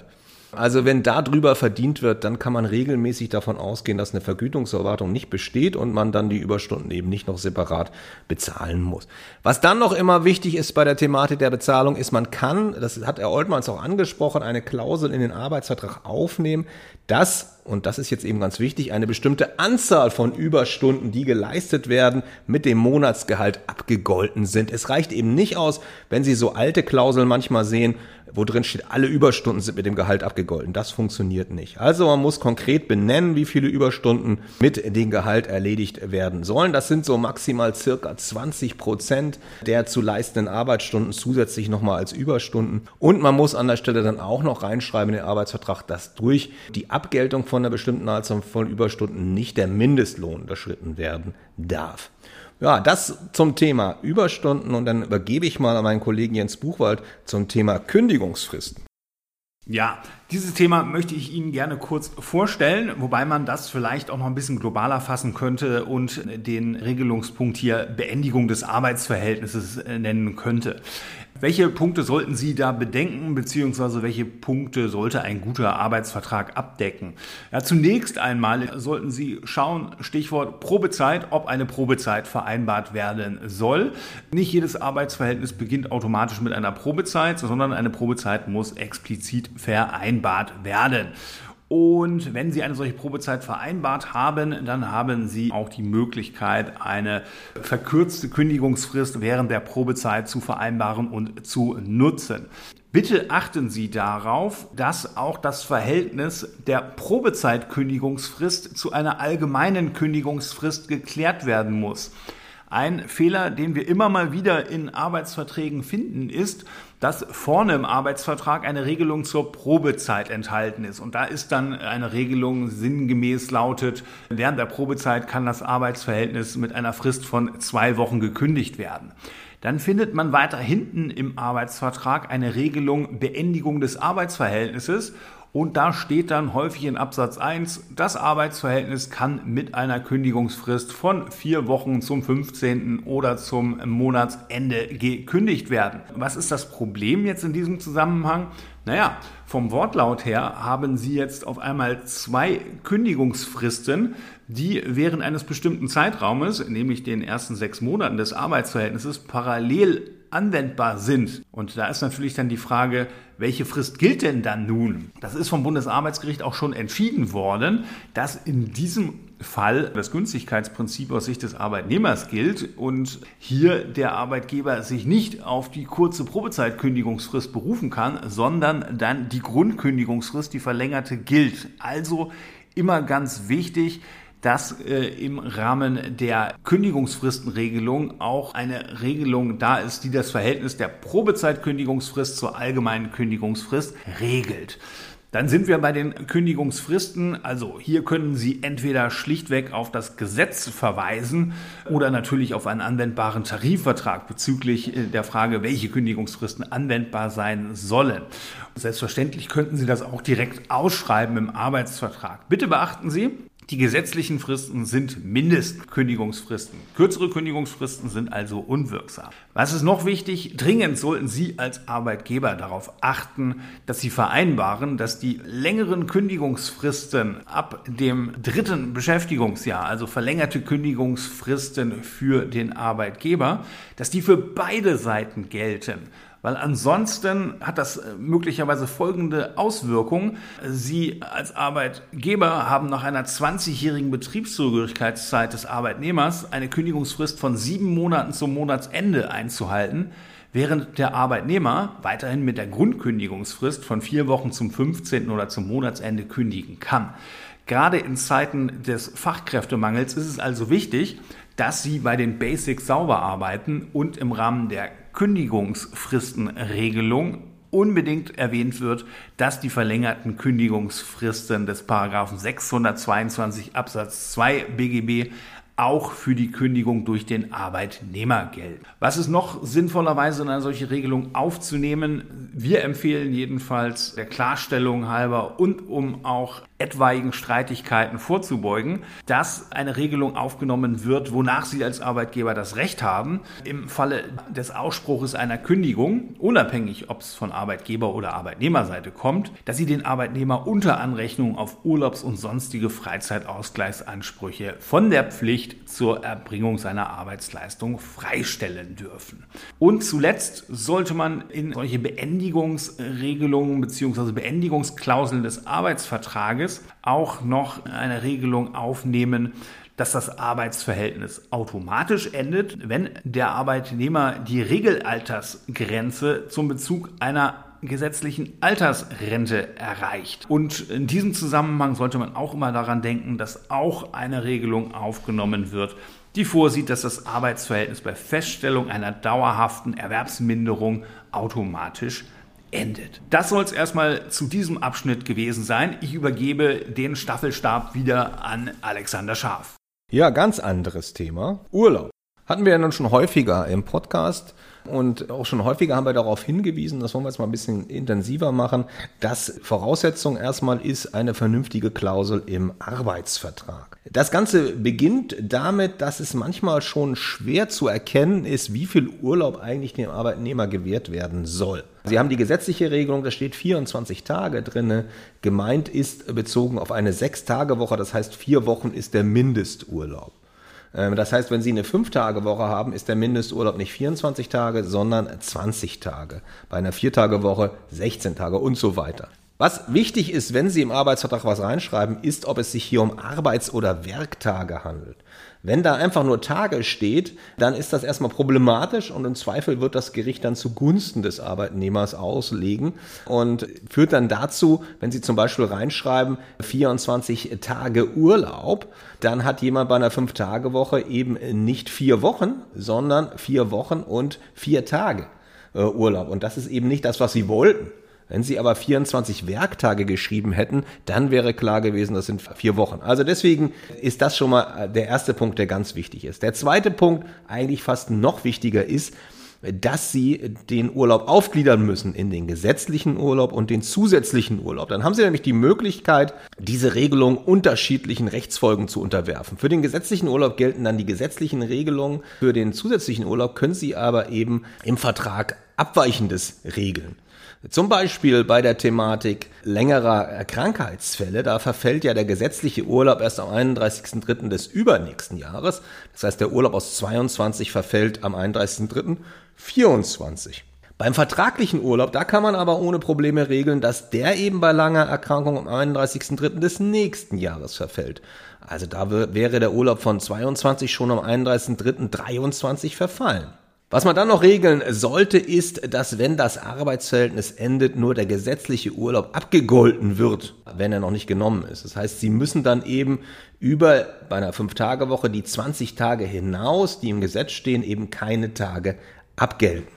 Also wenn da drüber verdient wird, dann kann man regelmäßig davon ausgehen, dass eine Vergütungserwartung nicht besteht und man dann die Überstunden eben nicht noch separat bezahlen muss. Was dann noch immer wichtig ist bei der Thematik der Bezahlung, ist, man kann, das hat Herr Oltmanns auch angesprochen, eine Klausel in den Arbeitsvertrag aufnehmen, dass, und das ist jetzt eben ganz wichtig, eine bestimmte Anzahl von Überstunden, die geleistet werden, mit dem Monatsgehalt abgegolten sind. Es reicht eben nicht aus, wenn Sie so alte Klauseln manchmal sehen, wo drin steht, alle Überstunden sind mit dem Gehalt abgegolten. Das funktioniert nicht. Also man muss konkret benennen, wie viele Überstunden mit dem Gehalt erledigt werden sollen. Das sind so maximal circa 20 Prozent der zu leistenden Arbeitsstunden zusätzlich nochmal als Überstunden. Und man muss an der Stelle dann auch noch reinschreiben in den Arbeitsvertrag, dass durch die Abgeltung von einer bestimmten Anzahl von Überstunden nicht der Mindestlohn unterschritten werden darf. Ja, das zum Thema Überstunden und dann übergebe ich mal an meinen Kollegen Jens Buchwald zum Thema Kündigungsfristen. Ja, dieses Thema möchte ich Ihnen gerne kurz vorstellen, wobei man das vielleicht auch noch ein bisschen globaler fassen könnte und den Regelungspunkt hier Beendigung des Arbeitsverhältnisses nennen könnte. Welche Punkte sollten Sie da bedenken, beziehungsweise welche Punkte sollte ein guter Arbeitsvertrag abdecken? Ja, zunächst einmal sollten Sie schauen, Stichwort Probezeit, ob eine Probezeit vereinbart werden soll. Nicht jedes Arbeitsverhältnis beginnt automatisch mit einer Probezeit, sondern eine Probezeit muss explizit vereinbart werden. Und wenn Sie eine solche Probezeit vereinbart haben, dann haben Sie auch die Möglichkeit, eine verkürzte Kündigungsfrist während der Probezeit zu vereinbaren und zu nutzen. Bitte achten Sie darauf, dass auch das Verhältnis der Probezeitkündigungsfrist zu einer allgemeinen Kündigungsfrist geklärt werden muss. Ein Fehler, den wir immer mal wieder in Arbeitsverträgen finden, ist, dass vorne im Arbeitsvertrag eine Regelung zur Probezeit enthalten ist. Und da ist dann eine Regelung sinngemäß lautet, während der Probezeit kann das Arbeitsverhältnis mit einer Frist von zwei Wochen gekündigt werden. Dann findet man weiter hinten im Arbeitsvertrag eine Regelung Beendigung des Arbeitsverhältnisses und da steht dann häufig in Absatz 1, das Arbeitsverhältnis kann mit einer Kündigungsfrist von vier Wochen zum 15. oder zum Monatsende gekündigt werden. Was ist das Problem jetzt in diesem Zusammenhang? Naja, vom Wortlaut her haben Sie jetzt auf einmal zwei Kündigungsfristen, die während eines bestimmten Zeitraumes, nämlich den ersten sechs Monaten des Arbeitsverhältnisses, parallel anwendbar sind. Und da ist natürlich dann die Frage, welche Frist gilt denn dann nun? Das ist vom Bundesarbeitsgericht auch schon entschieden worden, dass in diesem Fall das Günstigkeitsprinzip aus Sicht des Arbeitnehmers gilt und hier der Arbeitgeber sich nicht auf die kurze Probezeitkündigungsfrist berufen kann, sondern dann die Grundkündigungsfrist, die verlängerte, gilt. Also immer ganz wichtig, dass äh, im Rahmen der Kündigungsfristenregelung auch eine Regelung da ist, die das Verhältnis der Probezeitkündigungsfrist zur allgemeinen Kündigungsfrist regelt. Dann sind wir bei den Kündigungsfristen. Also hier können Sie entweder schlichtweg auf das Gesetz verweisen oder natürlich auf einen anwendbaren Tarifvertrag bezüglich äh, der Frage, welche Kündigungsfristen anwendbar sein sollen. Selbstverständlich könnten Sie das auch direkt ausschreiben im Arbeitsvertrag. Bitte beachten Sie, die gesetzlichen Fristen sind Mindestkündigungsfristen. Kürzere Kündigungsfristen sind also unwirksam. Was ist noch wichtig? Dringend sollten Sie als Arbeitgeber darauf achten, dass Sie vereinbaren, dass die längeren Kündigungsfristen ab dem dritten Beschäftigungsjahr, also verlängerte Kündigungsfristen für den Arbeitgeber, dass die für beide Seiten gelten weil ansonsten hat das äh, möglicherweise folgende Auswirkungen. Sie als Arbeitgeber haben nach einer 20-jährigen Betriebszugehörigkeitszeit des Arbeitnehmers eine Kündigungsfrist von sieben Monaten zum Monatsende einzuhalten während der Arbeitnehmer weiterhin mit der Grundkündigungsfrist von vier Wochen zum 15. oder zum Monatsende kündigen kann. Gerade in Zeiten des Fachkräftemangels ist es also wichtig, dass Sie bei den Basics sauber arbeiten und im Rahmen der Kündigungsfristenregelung unbedingt erwähnt wird, dass die verlängerten Kündigungsfristen des Paragraphen 622 Absatz 2 BGB auch für die Kündigung durch den Arbeitnehmer gelten. Was ist noch sinnvollerweise in eine solche Regelung aufzunehmen? Wir empfehlen jedenfalls der Klarstellung halber und um auch etwaigen Streitigkeiten vorzubeugen, dass eine Regelung aufgenommen wird, wonach Sie als Arbeitgeber das Recht haben, im Falle des Ausspruches einer Kündigung, unabhängig ob es von Arbeitgeber oder Arbeitnehmerseite kommt, dass Sie den Arbeitnehmer unter Anrechnung auf Urlaubs- und sonstige Freizeitausgleichsansprüche von der Pflicht zur Erbringung seiner Arbeitsleistung freistellen dürfen. Und zuletzt sollte man in solche Beendigungsregelungen bzw. Beendigungsklauseln des Arbeitsvertrages auch noch eine Regelung aufnehmen, dass das Arbeitsverhältnis automatisch endet, wenn der Arbeitnehmer die Regelaltersgrenze zum Bezug einer gesetzlichen Altersrente erreicht. Und in diesem Zusammenhang sollte man auch immer daran denken, dass auch eine Regelung aufgenommen wird, die vorsieht, dass das Arbeitsverhältnis bei Feststellung einer dauerhaften Erwerbsminderung automatisch endet. Das soll es erstmal zu diesem Abschnitt gewesen sein. Ich übergebe den Staffelstab wieder an Alexander Scharf. Ja, ganz anderes Thema. Urlaub. Hatten wir ja nun schon häufiger im Podcast. Und auch schon häufiger haben wir darauf hingewiesen, das wollen wir jetzt mal ein bisschen intensiver machen, dass Voraussetzung erstmal ist eine vernünftige Klausel im Arbeitsvertrag. Das Ganze beginnt damit, dass es manchmal schon schwer zu erkennen ist, wie viel Urlaub eigentlich dem Arbeitnehmer gewährt werden soll. Sie haben die gesetzliche Regelung, da steht 24 Tage drinne. Gemeint ist bezogen auf eine Sechs-Tage-Woche, das heißt vier Wochen ist der Mindesturlaub. Ähm, das heißt, wenn Sie eine 5-Tage-Woche haben, ist der Mindesturlaub nicht 24 Tage, sondern 20 Tage. Bei einer 4-Tage-Woche 16 Tage und so weiter. Was wichtig ist, wenn Sie im Arbeitsvertrag was reinschreiben, ist, ob es sich hier um Arbeits- oder Werktage handelt. Wenn da einfach nur Tage steht, dann ist das erstmal problematisch und im Zweifel wird das Gericht dann zugunsten des Arbeitnehmers auslegen und führt dann dazu, wenn Sie zum Beispiel reinschreiben, 24 Tage Urlaub, dann hat jemand bei einer 5-Tage-Woche eben nicht vier Wochen, sondern vier Wochen und vier Tage äh, Urlaub. Und das ist eben nicht das, was Sie wollten. Wenn Sie aber 24 Werktage geschrieben hätten, dann wäre klar gewesen, das sind vier Wochen. Also deswegen ist das schon mal der erste Punkt, der ganz wichtig ist. Der zweite Punkt, eigentlich fast noch wichtiger ist, dass sie den Urlaub aufgliedern müssen in den gesetzlichen Urlaub und den zusätzlichen Urlaub. Dann haben sie nämlich die Möglichkeit, diese Regelung unterschiedlichen Rechtsfolgen zu unterwerfen. Für den gesetzlichen Urlaub gelten dann die gesetzlichen Regelungen. Für den zusätzlichen Urlaub können sie aber eben im Vertrag Abweichendes regeln. Zum Beispiel bei der Thematik längerer Krankheitsfälle, da verfällt ja der gesetzliche Urlaub erst am 31.03. des übernächsten Jahres. Das heißt, der Urlaub aus 22 verfällt am 31.03.24. Beim vertraglichen Urlaub, da kann man aber ohne Probleme regeln, dass der eben bei langer Erkrankung am 31.03. des nächsten Jahres verfällt. Also da wäre der Urlaub von 22 schon am 31.03.23 verfallen. Was man dann noch regeln sollte, ist, dass wenn das Arbeitsverhältnis endet, nur der gesetzliche Urlaub abgegolten wird, wenn er noch nicht genommen ist. Das heißt, Sie müssen dann eben über bei einer Fünf-Tage-Woche die 20 Tage hinaus, die im Gesetz stehen, eben keine Tage abgelten.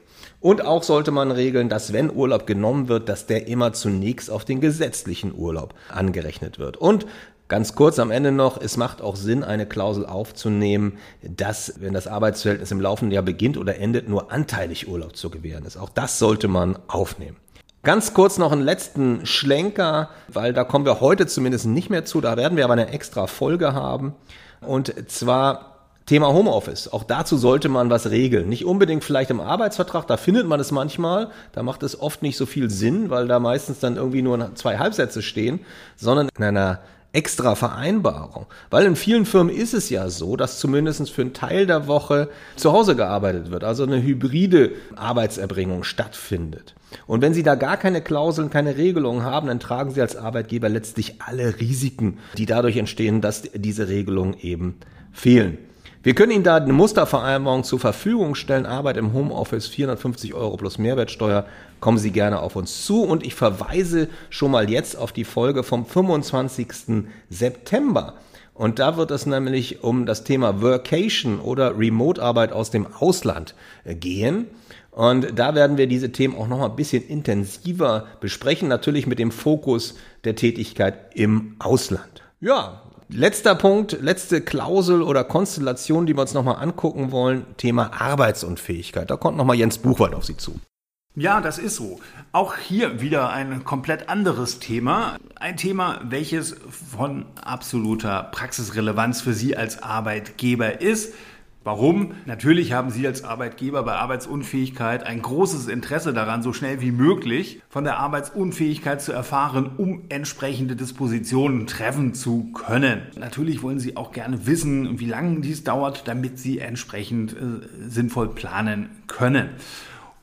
Und auch sollte man regeln, dass wenn Urlaub genommen wird, dass der immer zunächst auf den gesetzlichen Urlaub angerechnet wird. Und Ganz kurz am Ende noch, es macht auch Sinn, eine Klausel aufzunehmen, dass, wenn das Arbeitsverhältnis im laufenden Jahr beginnt oder endet, nur anteilig Urlaub zu gewähren ist. Auch das sollte man aufnehmen. Ganz kurz noch einen letzten Schlenker, weil da kommen wir heute zumindest nicht mehr zu, da werden wir aber eine extra Folge haben. Und zwar Thema Homeoffice. Auch dazu sollte man was regeln. Nicht unbedingt vielleicht im Arbeitsvertrag, da findet man es manchmal. Da macht es oft nicht so viel Sinn, weil da meistens dann irgendwie nur zwei Halbsätze stehen, sondern in einer extra Vereinbarung. Weil in vielen Firmen ist es ja so, dass zumindest für einen Teil der Woche zu Hause gearbeitet wird, also eine hybride Arbeitserbringung stattfindet. Und wenn Sie da gar keine Klauseln, keine Regelungen haben, dann tragen Sie als Arbeitgeber letztlich alle Risiken, die dadurch entstehen, dass diese Regelungen eben fehlen. Wir können Ihnen da eine Mustervereinbarung zur Verfügung stellen. Arbeit im Homeoffice 450 Euro plus Mehrwertsteuer. Kommen Sie gerne auf uns zu. Und ich verweise schon mal jetzt auf die Folge vom 25. September. Und da wird es nämlich um das Thema Workation oder Remote-Arbeit aus dem Ausland äh, gehen. Und da werden wir diese Themen auch noch mal ein bisschen intensiver besprechen, natürlich mit dem Fokus der Tätigkeit im Ausland. Ja, Letzter Punkt, letzte Klausel oder Konstellation, die wir uns nochmal angucken wollen, Thema Arbeitsunfähigkeit. Da kommt nochmal Jens Buchwald auf Sie zu. Ja, das ist so. Auch hier wieder ein komplett anderes Thema. Ein Thema, welches von absoluter Praxisrelevanz für Sie als Arbeitgeber ist. Warum? Natürlich haben Sie als Arbeitgeber bei Arbeitsunfähigkeit ein großes Interesse daran, so schnell wie möglich von der Arbeitsunfähigkeit zu erfahren, um entsprechende Dispositionen treffen zu können. Natürlich wollen Sie auch gerne wissen, wie lange dies dauert, damit Sie entsprechend äh, sinnvoll planen können.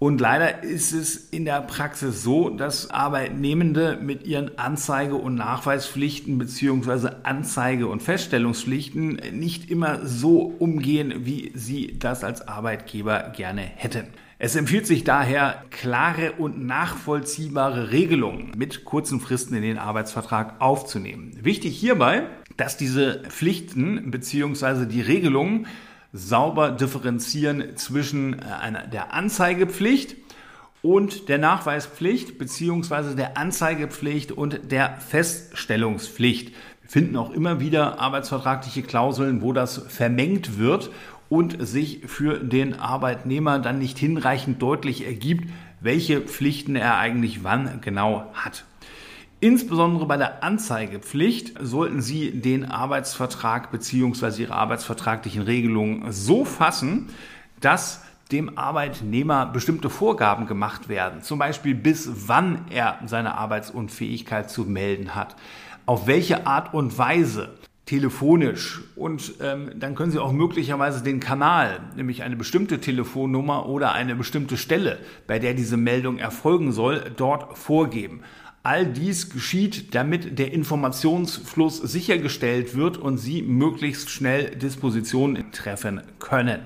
Und leider ist es in der Praxis so, dass Arbeitnehmende mit ihren Anzeige- und Nachweispflichten bzw. Anzeige- und Feststellungspflichten nicht immer so umgehen, wie sie das als Arbeitgeber gerne hätten. Es empfiehlt sich daher, klare und nachvollziehbare Regelungen mit kurzen Fristen in den Arbeitsvertrag aufzunehmen. Wichtig hierbei, dass diese Pflichten bzw. die Regelungen sauber differenzieren zwischen äh, einer, der Anzeigepflicht und der Nachweispflicht beziehungsweise der Anzeigepflicht und der Feststellungspflicht. Wir finden auch immer wieder arbeitsvertragliche Klauseln, wo das vermengt wird und sich für den Arbeitnehmer dann nicht hinreichend deutlich ergibt, welche Pflichten er eigentlich wann genau hat. Insbesondere bei der Anzeigepflicht sollten Sie den Arbeitsvertrag bzw. Ihre arbeitsvertraglichen Regelungen so fassen, dass dem Arbeitnehmer bestimmte Vorgaben gemacht werden. Zum Beispiel bis wann er seine Arbeitsunfähigkeit zu melden hat. Auf welche Art und Weise telefonisch und ähm, dann können Sie auch möglicherweise den Kanal, nämlich eine bestimmte Telefonnummer oder eine bestimmte Stelle, bei der diese Meldung erfolgen soll, dort vorgeben. All dies geschieht, damit der Informationsfluss sichergestellt wird und Sie möglichst schnell Dispositionen treffen können.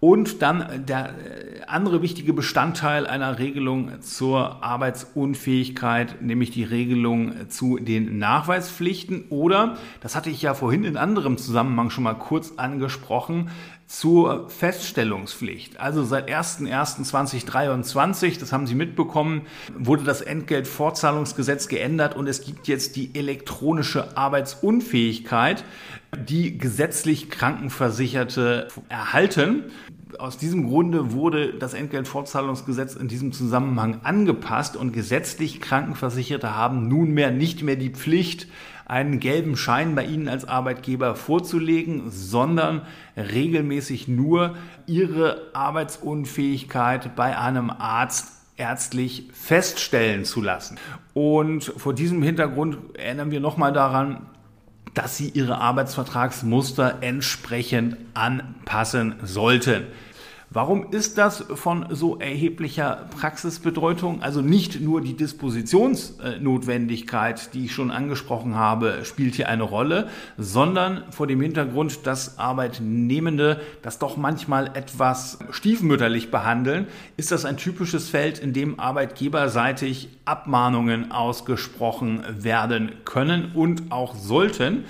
Und dann der äh, andere wichtige Bestandteil einer Regelung zur Arbeitsunfähigkeit, nämlich die Regelung zu den Nachweispflichten oder, das hatte ich ja vorhin in anderem Zusammenhang schon mal kurz angesprochen, zur Feststellungspflicht. Also seit 01.01.2023, das haben Sie mitbekommen, wurde das Entgeltfortzahlungsgesetz geändert und es gibt jetzt die elektronische Arbeitsunfähigkeit, die gesetzlich Krankenversicherte erhalten. Aus diesem Grunde wurde das Entgeltfortzahlungsgesetz in diesem Zusammenhang angepasst und gesetzlich Krankenversicherte haben nunmehr nicht mehr die Pflicht, einen gelben Schein bei Ihnen als Arbeitgeber vorzulegen, sondern regelmäßig nur Ihre Arbeitsunfähigkeit bei einem Arzt ärztlich feststellen zu lassen. Und vor diesem Hintergrund erinnern wir nochmal daran, dass Sie Ihre Arbeitsvertragsmuster entsprechend anpassen sollten. Warum ist das von so erheblicher Praxisbedeutung? Also nicht nur die Dispositionsnotwendigkeit, die ich schon angesprochen habe, spielt hier eine Rolle, sondern vor dem Hintergrund, dass Arbeitnehmende das doch manchmal etwas stiefmütterlich behandeln, ist das ein typisches Feld, in dem arbeitgeberseitig Abmahnungen ausgesprochen werden können und auch sollten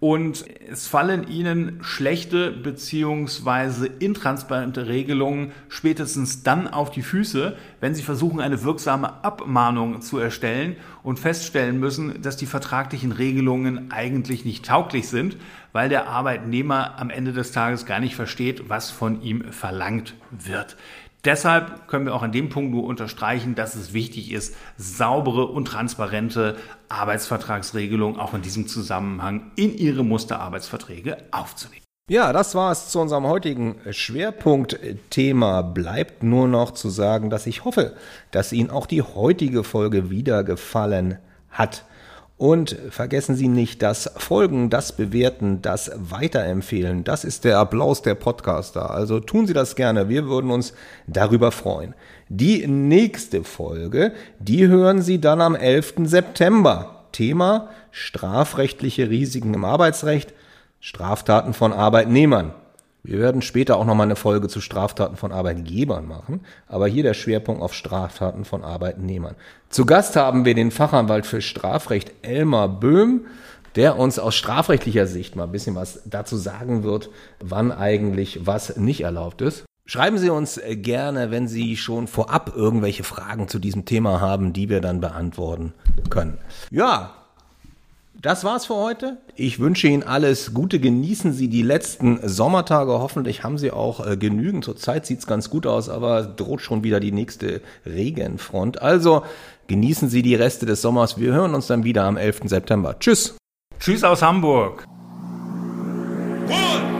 und es fallen ihnen schlechte beziehungsweise intransparente Regelungen spätestens dann auf die Füße, wenn sie versuchen, eine wirksame Abmahnung zu erstellen und feststellen müssen, dass die vertraglichen Regelungen eigentlich nicht tauglich sind, weil der Arbeitnehmer am Ende des Tages gar nicht versteht, was von ihm verlangt wird. Deshalb können wir auch an dem Punkt nur unterstreichen, dass es wichtig ist, saubere und transparente Arbeitsvertragsregelungen auch in diesem Zusammenhang in Ihre Musterarbeitsverträge aufzunehmen. Ja, das war es zu unserem heutigen Schwerpunktthema. Bleibt nur noch zu sagen, dass ich hoffe, dass Ihnen auch die heutige Folge wieder gefallen hat. Und vergessen Sie nicht, das Folgen, das Bewerten, das Weiterempfehlen, das ist der Applaus der Podcaster. Also tun Sie das gerne, wir würden uns darüber freuen. Die nächste Folge, die hören Sie dann am 11. September. Thema strafrechtliche Risiken im Arbeitsrecht, Straftaten von Arbeitnehmern. Wir werden später auch nochmal eine Folge zu Straftaten von Arbeitgebern machen, aber hier der Schwerpunkt auf Straftaten von Arbeitnehmern. Zu Gast haben wir den Fachanwalt für Strafrecht Elmar Böhm, der uns aus strafrechtlicher Sicht mal ein bisschen was dazu sagen wird, wann eigentlich was nicht erlaubt ist. Schreiben Sie uns gerne, wenn Sie schon vorab irgendwelche Fragen zu diesem Thema haben, die wir dann beantworten können. Ja, das war's für heute. Ich wünsche Ihnen alles Gute. Genießen Sie die letzten Sommertage. Hoffentlich haben Sie auch äh, genügend. Zurzeit sieht's ganz gut aus, aber droht schon wieder die nächste Regenfront. Also genießen Sie die Reste des Sommers. Wir hören uns dann wieder am 11. September. Tschüss. Tschüss aus Hamburg. One.